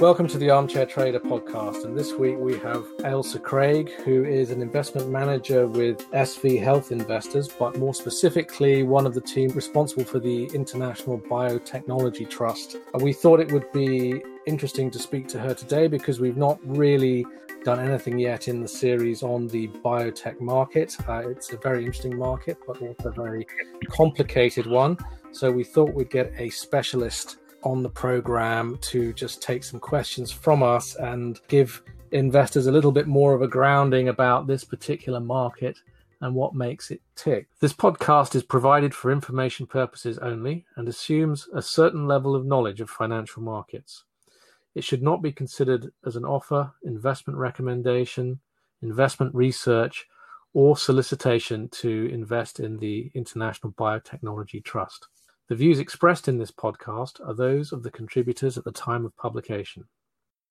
Welcome to the Armchair Trader podcast. And this week we have Ailsa Craig, who is an investment manager with SV Health Investors, but more specifically, one of the team responsible for the International Biotechnology Trust. And we thought it would be interesting to speak to her today because we've not really done anything yet in the series on the biotech market. Uh, it's a very interesting market, but also a very complicated one. So we thought we'd get a specialist on the program to just take some questions from us and give investors a little bit more of a grounding about this particular market and what makes it tick. This podcast is provided for information purposes only and assumes a certain level of knowledge of financial markets. It should not be considered as an offer, investment recommendation, investment research, or solicitation to invest in the International Biotechnology Trust. The views expressed in this podcast are those of the contributors at the time of publication.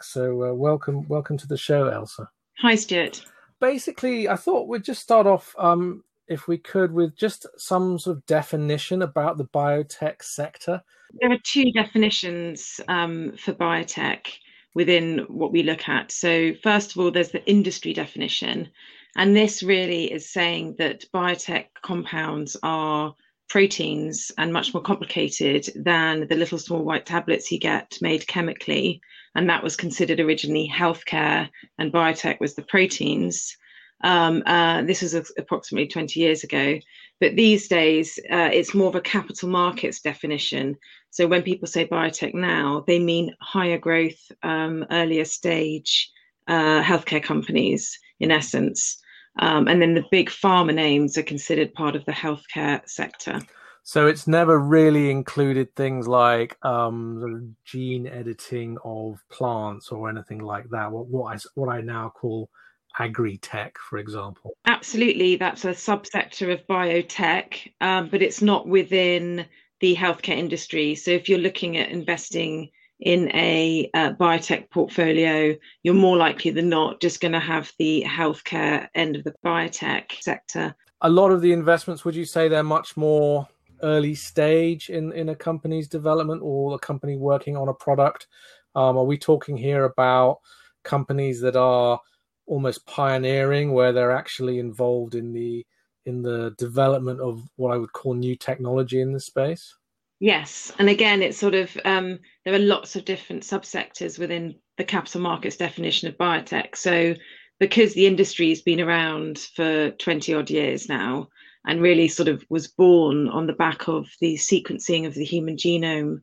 So, uh, welcome, welcome to the show, Ailsa. Hi, Stuart. Basically, I thought we'd just start off, um, if we could, with just some sort of definition about the biotech sector. There are two definitions um, for biotech within what we look at. So, first of all, there's the industry definition, and this really is saying that biotech compounds are proteins and much more complicated than the little small white tablets you get made chemically. And that was considered originally healthcare, and biotech was the proteins. Um, uh, this was approximately 20 years ago. But these days, uh, it's more of a capital markets definition. So when people say biotech now, they mean higher growth, um, earlier stage uh, healthcare companies, in essence. Um, and then the big pharma names are considered part of the healthcare sector. So it's never really included things like um, gene editing of plants or anything like that. What what I what I now call agri-tech, for example. Absolutely, that's a subsector of biotech, um, but it's not within the healthcare industry. So if you're looking at investing in a uh, biotech portfolio, you're more likely than not just going to have the healthcare end of the biotech sector. A lot of the investments, would you say they're much more early stage in, in a company's development or a company working on a product? Um, are we talking here about companies that are almost pioneering, where they're actually involved in the in the development of what I would call new technology in the space? Yes, and again, it's sort of um, there are lots of different subsectors within the capital markets definition of biotech. So, because the industry has been around for 20 odd years now and really sort of was born on the back of the sequencing of the human genome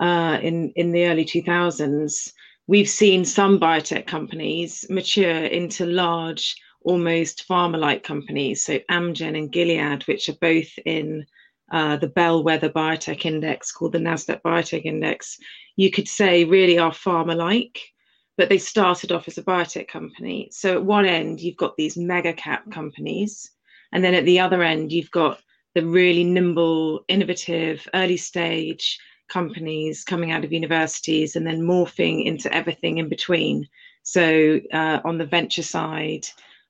uh, in, in the early 2000s, we've seen some biotech companies mature into large, almost pharma like companies. So, Amgen and Gilead, which are both in uh, the bellwether biotech index called the NASDAQ Biotech Index, you could say really are pharma like, but they started off as a biotech company. So at one end, you've got these mega cap companies. And then at the other end, you've got the really nimble, innovative, early stage companies coming out of universities and then morphing into everything in between. So uh, on the venture side,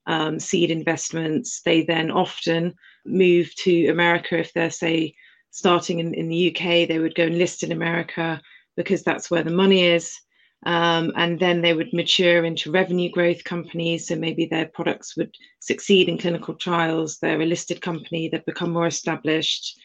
um, seed investments, they then often move to America if they're, say, starting in, in the UK, they would go and list in America because that's where the money is. Um, and then they would mature into revenue growth companies. So maybe their products would succeed in clinical trials. They're a listed company, they've become more established,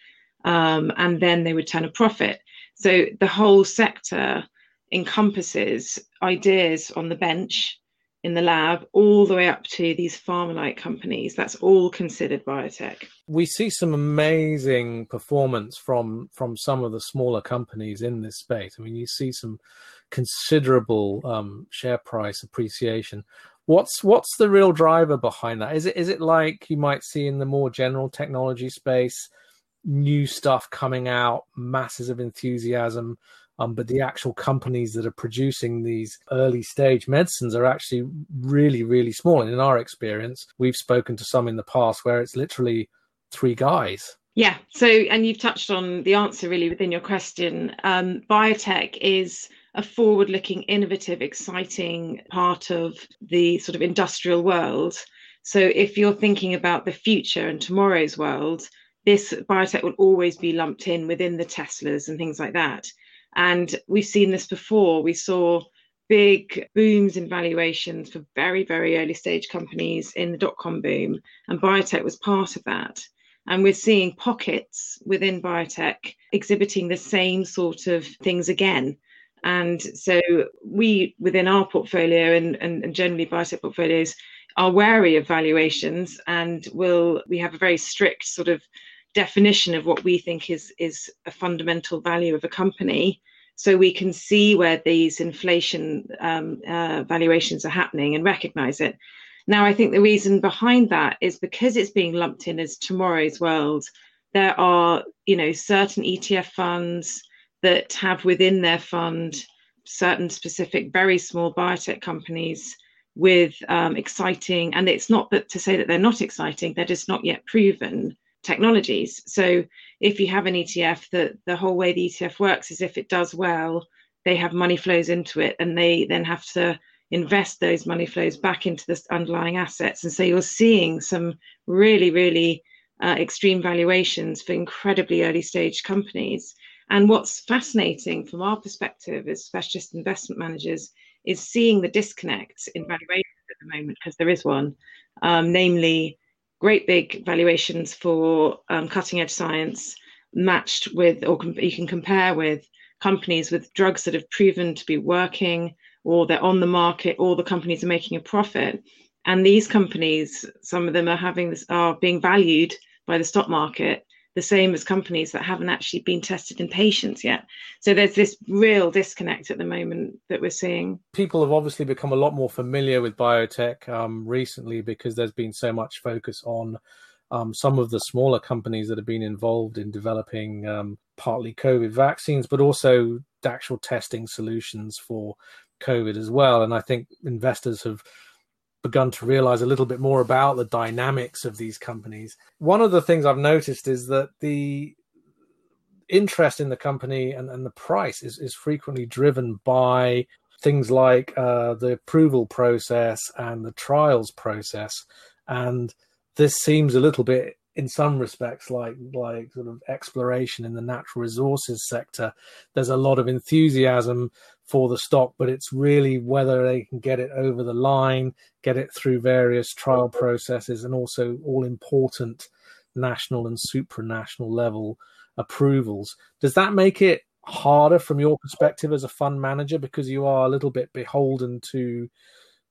um, and then they would turn a profit. So the whole sector encompasses ideas on the bench in the lab all the way up to these pharma like companies. That's all considered biotech. We see some amazing performance from from some of the smaller companies in this space. I mean you see some considerable um, share price appreciation. What's what's the real driver behind that? Is it is it like you might see in the more general technology space new stuff coming out masses of enthusiasm um, but the actual companies that are producing these early stage medicines are actually really, really small. And in our experience, we've spoken to some in the past where it's literally three guys. Yeah. So, and you've touched on the answer really within your question. Um, biotech is a forward looking, innovative, exciting part of the sort of industrial world. So, if you're thinking about the future and tomorrow's world, this biotech will always be lumped in within the Teslas and things like that. And we've seen this before. We saw big booms in valuations for very, very early stage companies in the dot com boom, and biotech was part of that. And we're seeing pockets within biotech exhibiting the same sort of things again. And so we, within our portfolio and, and, and generally biotech portfolios, are wary of valuations and will we have a very strict sort of definition of what we think is is a fundamental value of a company so we can see where these inflation um, uh, valuations are happening and recognize it. Now, I think the reason behind that is because it's being lumped in as tomorrow's world. There are, you know, certain ETF funds that have within their fund certain specific, very small biotech companies with um, exciting, and it's not that to say that they're not exciting, they're just not yet proven technologies. So if you have an ETF, the, the whole way the ETF works is if it does well, they have money flows into it and they then have to invest those money flows back into the underlying assets. And so you're seeing some really, really uh, extreme valuations for incredibly early stage companies. And what's fascinating from our perspective as specialist investment managers is seeing the disconnect in valuations at the moment, because there is one, um, namely great big valuations for um, cutting edge science matched with, or com- you can compare with companies with drugs that have proven to be working or they're on the market or the companies are making a profit. And these companies, some of them are having this, are being valued by the stock market the same as companies that haven't actually been tested in patients yet. So there's this real disconnect at the moment that we're seeing. People have obviously become a lot more familiar with biotech um, recently because there's been so much focus on um, some of the smaller companies that have been involved in developing um, partly COVID vaccines, but also actual testing solutions for COVID as well. And I think investors have begun to realize a little bit more about the dynamics of these companies. One of the things I've noticed is that the interest in the company and, and the price is, is frequently driven by things like uh, the approval process and the trials process. And this seems a little bit in some respects like like sort of exploration in the natural resources sector there's a lot of enthusiasm for the stock but it's really whether they can get it over the line get it through various trial processes and also all important national and supranational level approvals does that make it harder from your perspective as a fund manager because you are a little bit beholden to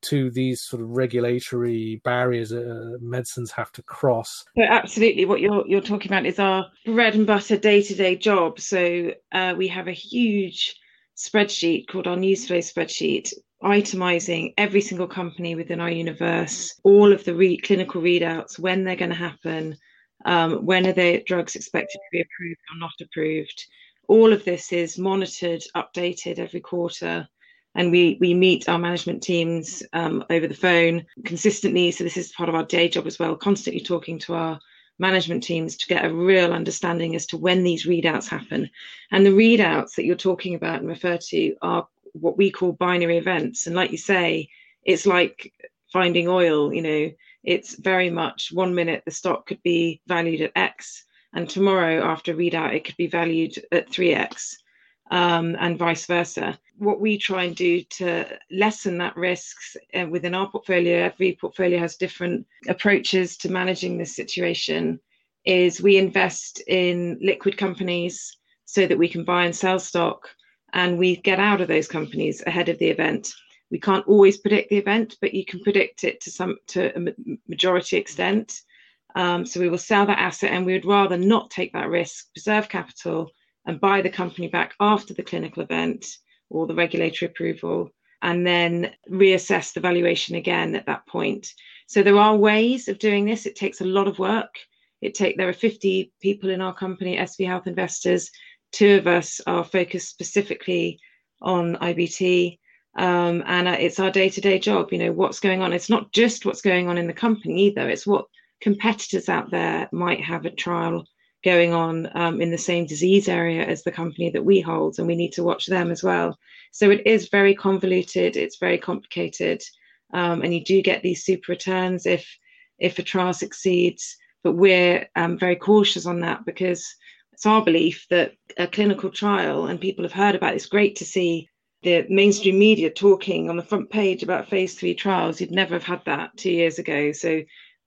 to these sort of regulatory barriers uh, medicines have to cross. So absolutely, what you're you're talking about is our bread and butter day to day job. So uh, we have a huge spreadsheet called our newsflow spreadsheet, itemizing every single company within our universe, all of the re- clinical readouts, when they're going to happen, um, when are the drugs expected to be approved or not approved. All of this is monitored, updated every quarter and we we meet our management teams um, over the phone consistently. So this is part of our day job as well, constantly talking to our management teams to get a real understanding as to when these readouts happen. And the readouts that you're talking about and refer to are what we call binary events. And like you say, it's like finding oil. You know, it's very much one minute the stock could be valued at X, and tomorrow after readout it could be valued at 3x um, and vice versa. What we try and do to lessen that risk uh, within our portfolio, every portfolio has different approaches to managing this situation, is we invest in liquid companies so that we can buy and sell stock and we get out of those companies ahead of the event. We can't always predict the event, but you can predict it to some to a majority extent. Um, so we will sell that asset, and we would rather not take that risk, preserve capital, and buy the company back after the clinical event or the regulatory approval and then reassess the valuation again at that point. So there are ways of doing this. It takes a lot of work. It take there are 50 people in our company, SV Health Investors. Two of us are focused specifically on IBT, um, and uh, it's our day-to-day job. You know what's going on. It's not just what's going on in the company either. It's what competitors out there might have a trial going on um, in the same disease area as the company that we hold, and we need to watch them as well. So it is very convoluted, it's very complicated, um, and you do get these super returns if if a trial succeeds. But we're um, very cautious on that because it's our belief that a clinical trial, and people have heard about it, it's great to see the mainstream media talking on the front page about phase three trials. You'd never have had that two years ago. So,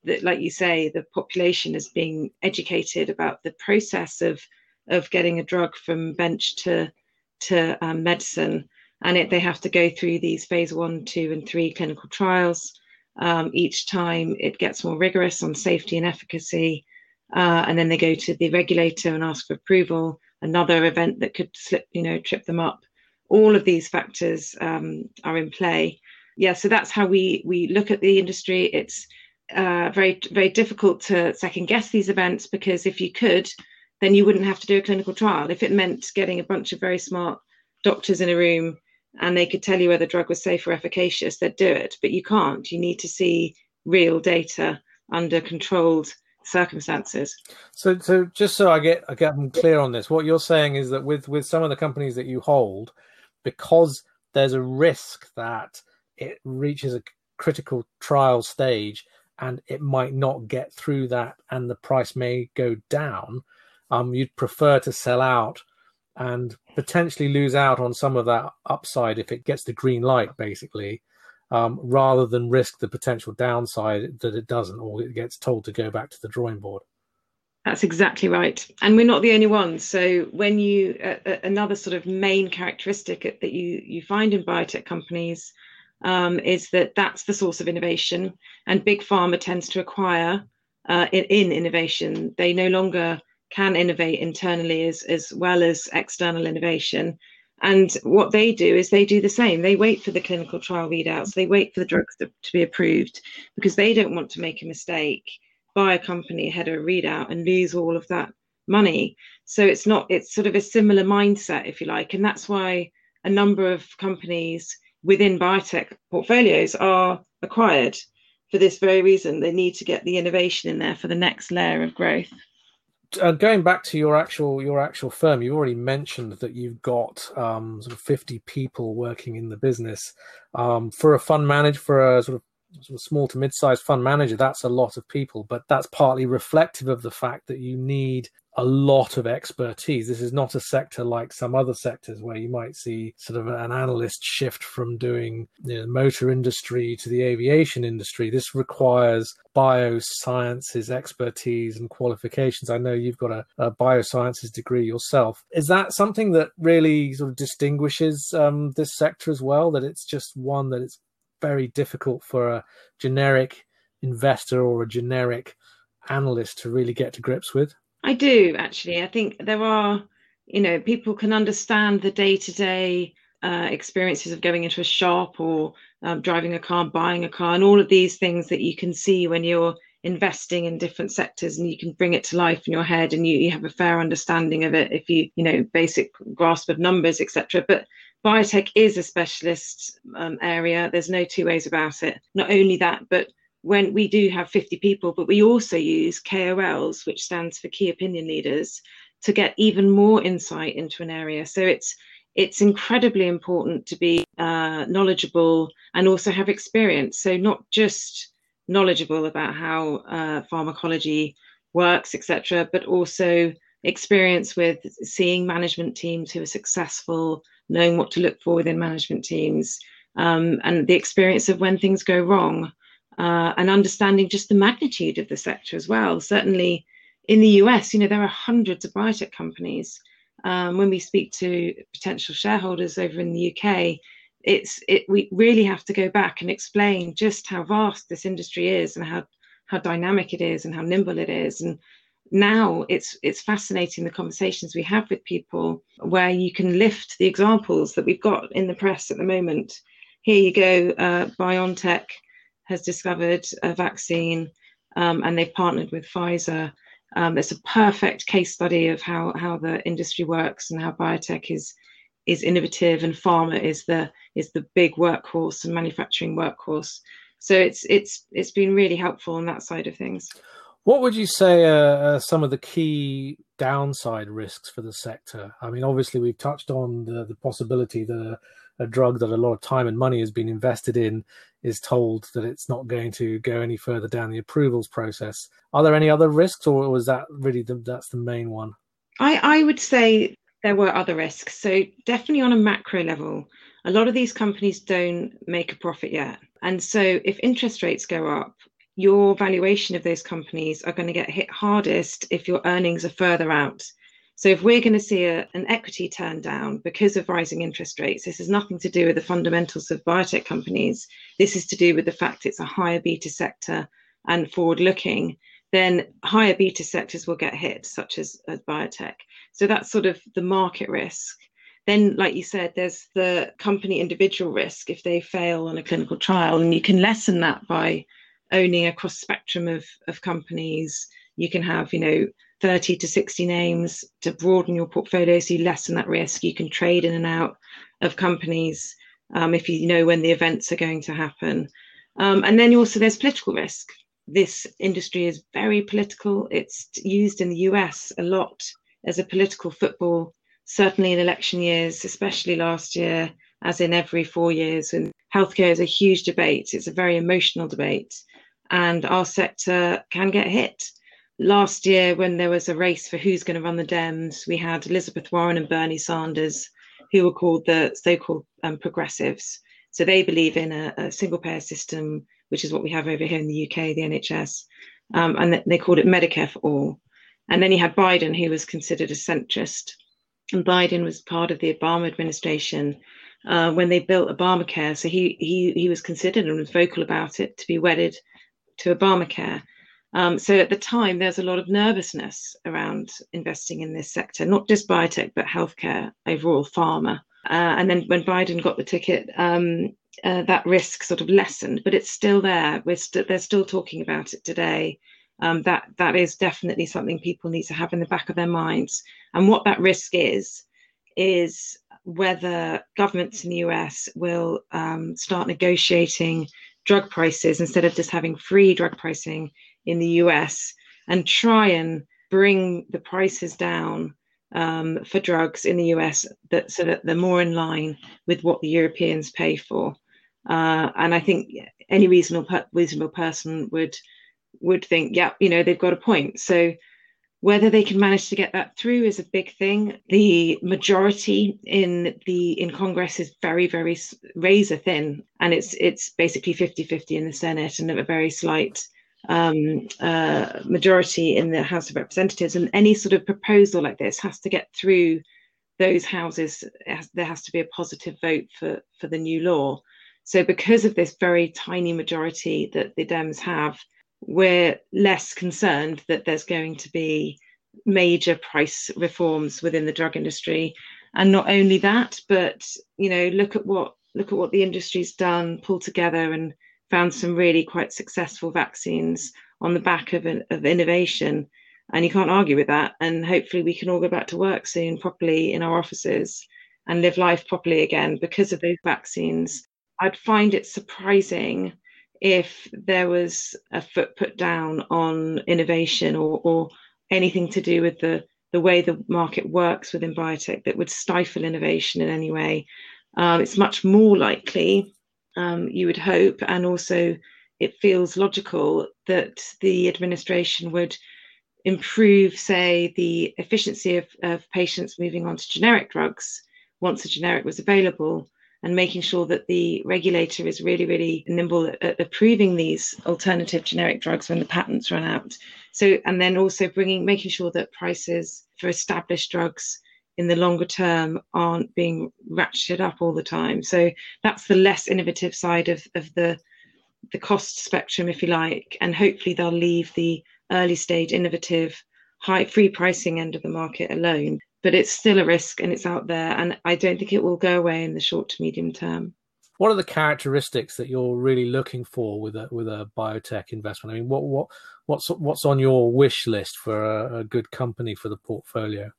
that, like you say, the population is being educated about the process of of getting a drug from bench to to um, medicine, and it, they have to go through these phase one, two, and three clinical trials. Um, each time it gets more rigorous on safety and efficacy, uh, and then they go to the regulator and ask for approval. Another event that could slip, you know, trip them up all of these factors um, are in play. Yeah, so that's how we we look at the industry. It's uh, very very difficult to second guess these events because if you could, then you wouldn't have to do a clinical trial. If it meant getting a bunch of very smart doctors in a room and they could tell you whether the drug was safe or efficacious, they'd do it. But you can't. You need to see real data under controlled circumstances. So, so just so I get I get clear on this, what you're saying is that with with some of the companies that you hold, because there's a risk that it reaches a critical trial stage and it might not get through that and the price may go down um, you'd prefer to sell out and potentially lose out on some of that upside if it gets the green light basically um, rather than risk the potential downside that it doesn't or it gets told to go back to the drawing board that's exactly right. And we're not the only ones. So when you uh, another sort of main characteristic that you you find in biotech companies um, is that that's the source of innovation, and big pharma tends to acquire uh, in, in, innovation. They no longer can innovate internally as as well as external innovation. And what they do is they do the same. They wait for the clinical trial readouts. They wait for the drugs to, to be approved because they don't want to make a mistake buy a company ahead of a readout and lose all of that money. So it's not, it's sort of a similar mindset, if you like. And that's why a number of companies within biotech portfolios are acquired for this very reason. They need to get the innovation in there for the next layer of growth. Uh, going back to your actual your actual firm, you already mentioned that you've got um, sort of fifty people working in the business. Um, for a fund manager, for a sort of sort of small to mid-sized fund manager, that's a lot of people, but that's partly reflective of the fact that you need a lot of expertise. This is not a sector like some other sectors where you might see sort of an analyst shift from doing you know, the motor industry to the aviation industry. This requires biosciences expertise and qualifications. I know you've got a, a biosciences degree yourself. Is that something that really sort of distinguishes um, this sector as well? That it's just one that it's very difficult for a generic investor or a generic analyst to really get to grips with? I do actually. I think there are, you know, people can understand the day to day experiences of going into a shop or um, driving a car, buying a car, and all of these things that you can see when you're investing in different sectors and you can bring it to life in your head and you, you have a fair understanding of it if you you know basic grasp of numbers etc but biotech is a specialist um, area. There's no two ways about it. Not only that, but when we do have 50 people, but we also use KOLs, which stands for key opinion leaders, to get even more insight into an area. So it's it's incredibly important to be uh, knowledgeable and also have experience. So not just knowledgeable about how uh, pharmacology works, etc., but also experience with seeing management teams who are successful knowing what to look for within management teams, um, and the experience of when things go wrong, uh, and understanding just the magnitude of the sector as well. Certainly in the US, you know, there are hundreds of biotech companies. Um, when we speak to potential shareholders over in the UK, it's it we really have to go back and explain just how vast this industry is and how how dynamic it is and how nimble it is and now it's it's fascinating the conversations we have with people where you can lift the examples that we've got in the press at the moment. Here you go, uh, BioNTech has discovered a vaccine um, and they've partnered with Pfizer. Um, it's a perfect case study of how how the industry works and how biotech is is innovative and pharma is the is the big workhorse and manufacturing workhorse. So it's it's it's been really helpful on that side of things. What would you say are, some of the key downside risks for the sector? I mean, obviously, we've touched on the, the possibility that a, drug that a lot of time and money has been invested in is told that it's not going to go any further down the approvals process. Are there any other risks, or was that really the, that's the main one? I, I would say there were other risks. So definitely on a macro level, a lot of these companies don't make a profit yet. And so if interest rates go up, your valuation of those companies are going to get hit hardest if your earnings are further out. So if we're going to see a, an equity turn down because of rising interest rates, this has nothing to do with the fundamentals of biotech companies. This is to do with the fact it's a higher beta sector and forward looking. Then higher beta sectors will get hit, such as, as biotech. So that's sort of the market risk. Then, like you said, there's the company individual risk if they fail on a clinical trial, and you can lessen that by owning a cross spectrum of, of companies. You can have, you know, 30 to 60 names to broaden your portfolio so you lessen that risk. You can trade in and out of companies um, if you know when the events are going to happen. Um, and then also there's political risk. This industry is very political. It's used in the US a lot as a political football, certainly in election years, especially last year, as in every four years. And healthcare is a huge debate. It's a very emotional debate. And our sector can get hit last year when there was a race for who's going to run the Dems, we had Elizabeth Warren and Bernie Sanders, who were called the so-called um, progressives. So they believe in a, a, single payer system, which is what we have over here in the UK, the NHS, um, and they called it Medicare for all. And then you had Biden, who was considered a centrist, and Biden was part of the Obama administration uh, when they built Obamacare. So he he he was considered and was vocal about it to be wedded to Obamacare. Um, so at the time, there's a lot of nervousness around investing in this sector, not just biotech, but healthcare overall, pharma. Uh, and then when Biden got the ticket, um, uh, that risk sort of lessened, but it's still there. We're st- they're still talking about it today. Um, that that is definitely something people need to have in the back of their minds. And what that risk is is whether governments in the US will um, start negotiating drug prices instead of just having free drug pricing in the US and try and bring the prices down um, for drugs in the US that so that they're more in line with what the Europeans pay for. Uh, and I think any reasonable reasonable person would would think, yeah, you know, they've got a point. So whether they can manage to get that through is a big thing. The majority in the in Congress is very very razor thin, and it's it's basically 50-50 in the Senate and a very slight um, uh, majority in the House of Representatives, and any sort of proposal like this has to get through those houses. Has, there has to be a positive vote for for the new law. So, because of this very tiny majority that the Dems have, we're less concerned that there's going to be major price reforms within the drug industry. And not only that, but you know, look at what look at what the industry's done, pull together and found some really quite successful vaccines on the back of, an, of innovation. And you can't argue with that. And hopefully, we can all go back to work soon properly in our offices and live life properly again because of those vaccines. I'd find it surprising if there was a foot put down on innovation or, or anything to do with the, the way the market works within biotech that would stifle innovation in any way. Um, it's much more likely um, you would hope, and also it feels logical that the administration would improve, say, the efficiency of, of patients moving on to generic drugs once a generic was available, and making sure that the regulator is really, really nimble at, at approving these alternative generic drugs when the patents run out. So, and then also bringing, making sure that prices for established drugs in the longer term aren't being ratcheted up all the time. So that's the less innovative side of, of the the cost spectrum, if you like, and hopefully they'll leave the early stage innovative high free pricing end of the market alone. But it's still a risk and it's out there and I don't think it will go away in the short to medium term. What are the characteristics that you're really looking for with a with a biotech investment? I mean, what what what's what's on your wish list for a, a good company for the portfolio?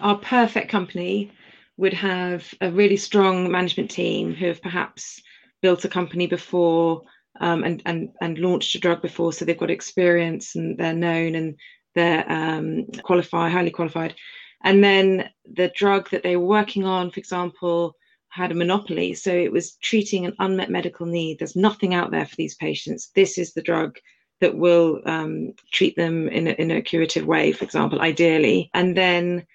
Our perfect company would have a really strong management team who have perhaps built a company before um, and, and, and launched a drug before, so they've got experience and they're known and they're um, qualified, highly qualified. And then the drug that they were working on, for example, had a monopoly. So it was treating an unmet medical need. There's nothing out there for these patients. This is the drug that will um, treat them in a, in a curative way, for example, ideally. And then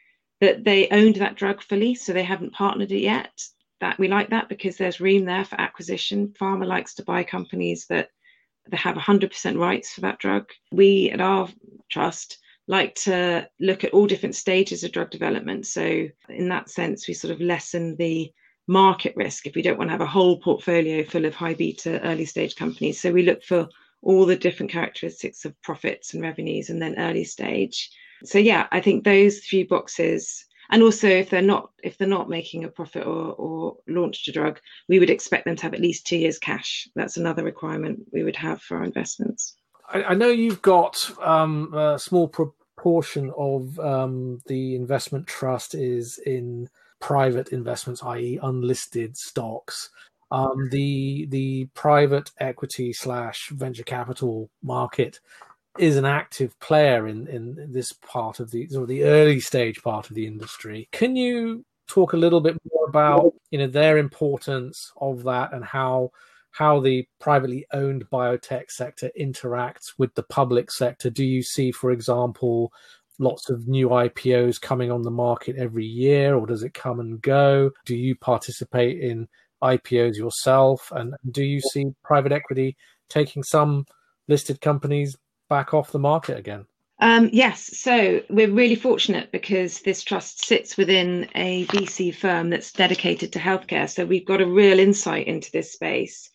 that they owned that drug fully, so they haven't partnered it yet. that we like that because there's room there for acquisition. Pharma likes to buy companies that that have 100% rights for that drug. We at our trust like to look at all different stages of drug development. So in that sense, we sort of lessen the market risk if we don't want to have a whole portfolio full of high beta early stage companies. So we look for all the different characteristics of profits and revenues and then early stage. So yeah, I think those few boxes and also if they're not if they're not making a profit or, or launched a drug we would expect them to have at least two years cash. That's another requirement we would have for our investments. I, I know you've got um, a small proportion of um, the investment trust is in private investments i.e unlisted stocks. Um, the the private equity slash venture capital market is an active player in in this part of the sort of the early stage part of the industry. Can you talk a little bit more about you know their importance of that and how how the privately owned biotech sector interacts with the public sector? Do you see, for example, lots of new IPOs coming on the market every year, or does it come and go? Do you participate in IPOs yourself? And do you see private equity taking some listed companies back off the market again? Um, yes, so we're really fortunate because this trust sits within a VC firm that's dedicated to healthcare. So we've got a real insight into this space.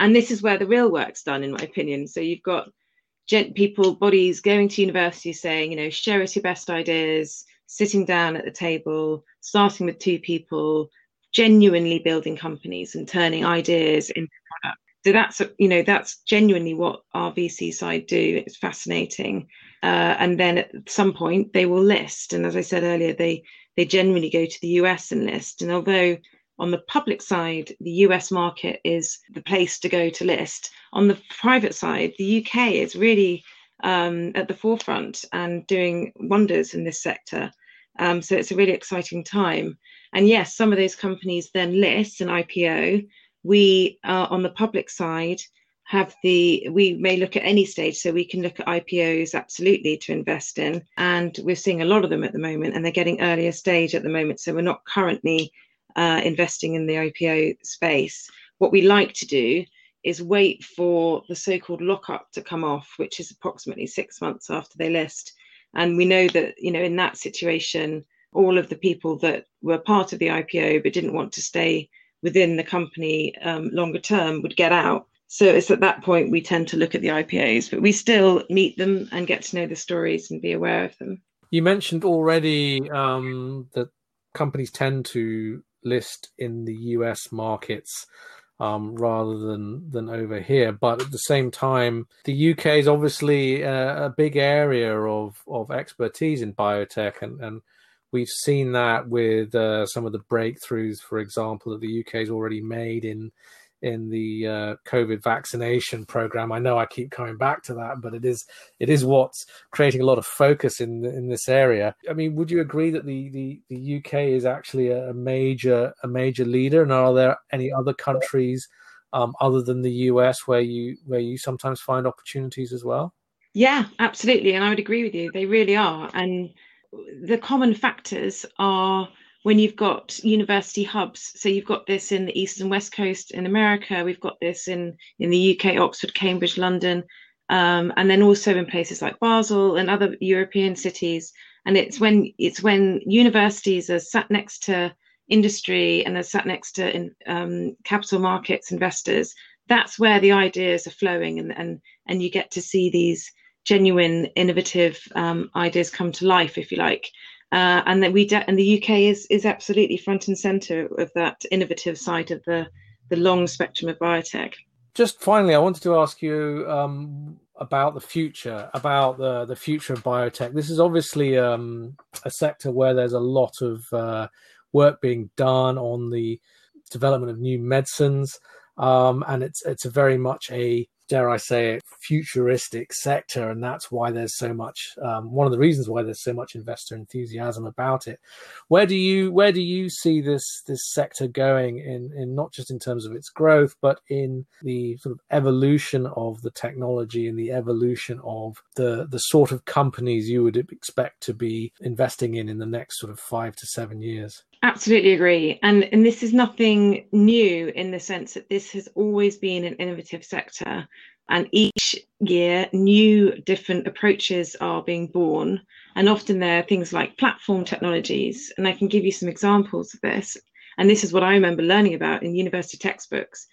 And this is where the real work's done, in my opinion. So you've got gent people, bodies going to university saying, you know, share us your best ideas, sitting down at the table, starting with two people, genuinely building companies and turning ideas into so that's you know that's genuinely what our VC side do. It's fascinating, uh, and then at some point they will list. And as I said earlier, they they generally go to the US and list. And although on the public side, the US market is the place to go to list. On the private side, the UK is really um, at the forefront and doing wonders in this sector. Um, so it's a really exciting time. And yes, some of those companies then list an IPO we uh, on the public side have the we may look at any stage so we can look at ipos absolutely to invest in and we're seeing a lot of them at the moment and they're getting earlier stage at the moment so we're not currently uh, investing in the ipo space. What we like to do is wait for the so-called lockup to come off which is approximately six months after they list and we know that you know in that situation all of the people that were part of the ipo but didn't want to stay within the company um, longer term would get out. So it's at that point we tend to look at the IPOs, but we still meet them and get to know the stories and be aware of them. You mentioned already um, that companies tend to list in the US markets um, rather than than over here. But at the same time, the UK is obviously a, a big area of of expertise in biotech, and and we've seen that with uh, some of the breakthroughs, for example, that the UK has already made in in the uh, COVID vaccination program. I know I keep coming back to that, but it is it is what's creating a lot of focus in in this area. I mean, would you agree that the the, the UK is actually a, major a major leader, and are there any other countries um, other than the US where you where you sometimes find opportunities as well? Yeah, absolutely, and I would agree with you. They really are, and the common factors are when you've got university hubs. So you've got this in the east and west coast in America. We've got this in in the UK, Oxford, Cambridge, London, um, and then also in places like Basel and other European cities. And it's when it's when universities are sat next to industry and are sat next to in, um, capital markets investors. That's where the ideas are flowing, and and and you get to see these genuine, innovative um, ideas come to life, if you like. Uh, and that we de- and the UK is is absolutely front and center of that innovative side of the the long spectrum of biotech. Just finally, I wanted to ask you um, about the future, about the the future of biotech. This is obviously um, a sector where there's a lot of uh, work being done on the development of new medicines, um, and it's it's very much a dare I say it, futuristic sector, and that's why there's so much. Um, one of the reasons why there's so much investor enthusiasm about it. Where do you where do you see this this sector going in in not just in terms of its growth, but in the sort of evolution of the technology and the evolution of the the sort of companies you would expect to be investing in in the next sort of five to seven years? Absolutely agree. And, and this is nothing new in the sense that this has always been an innovative sector. And each year, new different approaches are being born. And often there are things like platform technologies. And I can give you some examples of this. And this is what I remember learning about in university textbooks.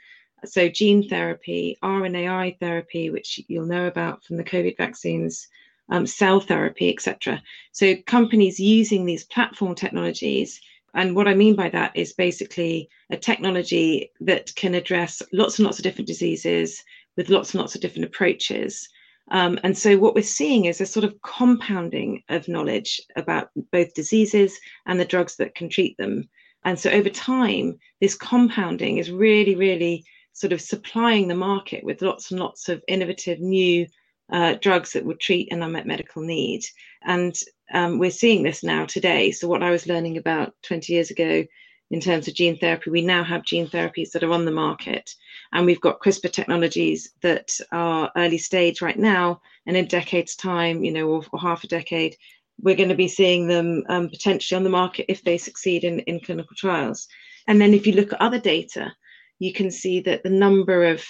So, gene therapy, RNAi therapy, which you'll know about from the COVID vaccines, um, cell therapy, etc. So, companies using these platform technologies and what I mean by that is basically a technology that can address lots and lots of different diseases with lots and lots of different approaches. Um, and so what we're seeing is a sort of compounding of knowledge about both diseases and the drugs that can treat them. And so over time, this compounding is really, really sort of supplying the market with lots and lots of innovative new uh, drugs that would treat an unmet medical need. And um, we're seeing this now today. So, what I was learning about 20 years ago in terms of gene therapy, we now have gene therapies that are on the market. And we've got CRISPR technologies that are early stage right now. And in decades' time, you know, or, or half a decade, we're going to be seeing them um, potentially on the market if they succeed in, in clinical trials. And then if you look at other data, you can see that the number of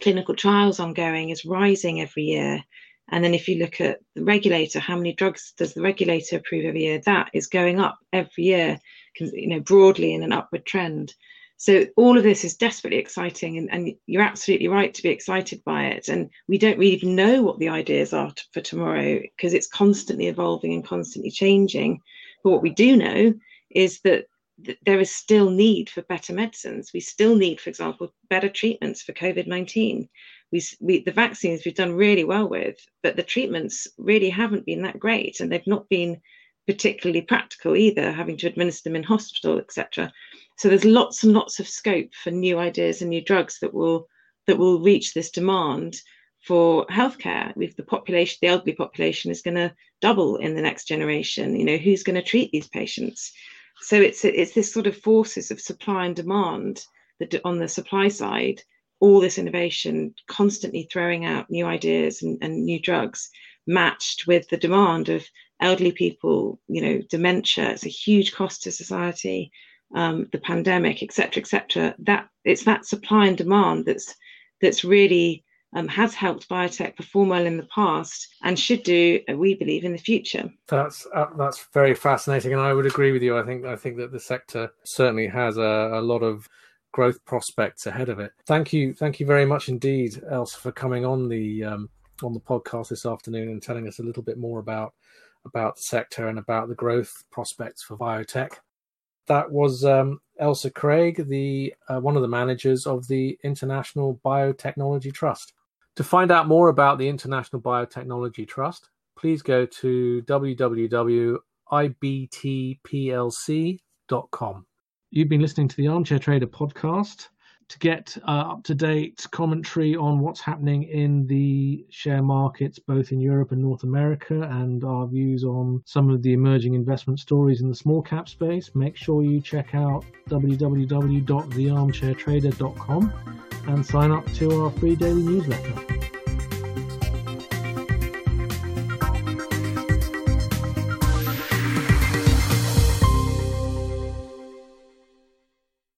clinical trials ongoing is rising every year. And then if you look at the regulator, how many drugs does the regulator approve every year? That is going up every year, you know, broadly in an upward trend. So all of this is desperately exciting, and, and you're absolutely right to be excited by it. And we don't really even know what the ideas are t- for tomorrow because it's constantly evolving and constantly changing. But what we do know is that there is still need for better medicines. We still need, for example, better treatments for COVID 19. We, we, the vaccines we've done really well with, but the treatments really haven't been that great, and they've not been particularly practical either, having to administer them in hospital, etc. So there's lots and lots of scope for new ideas and new drugs that will that will reach this demand for healthcare. With the population, the elderly population is going to double in the next generation. You know, who's going to treat these patients? So it's it's this sort of forces of supply and demand that on the supply side, all this innovation constantly throwing out new ideas and, and new drugs matched with the demand of elderly people, you know, dementia. It's a huge cost to society. Um, the pandemic, etc., etc. That it's that supply and demand that's that's really um, has helped biotech perform well in the past and should do, uh, we believe, in the future. That's uh, that's very fascinating, and I would agree with you. I think I think that the sector certainly has a, a lot of growth prospects ahead of it. Thank you, thank you very much indeed, Ailsa, for coming on the um, on the podcast this afternoon and telling us a little bit more about about the sector and about the growth prospects for biotech. That was um, Ailsa Craig, the uh, one of the managers of the International Biotechnology Trust. To find out more about the International Biotechnology Trust, please go to www.ibtplc.com. You've been listening to the Armchair Trader podcast. To get uh, up to date commentary on what's happening in the share markets, both in Europe and North America, and our views on some of the emerging investment stories in the small cap space, make sure you check out www.thearmchairtrader.com and sign up to our free daily newsletter.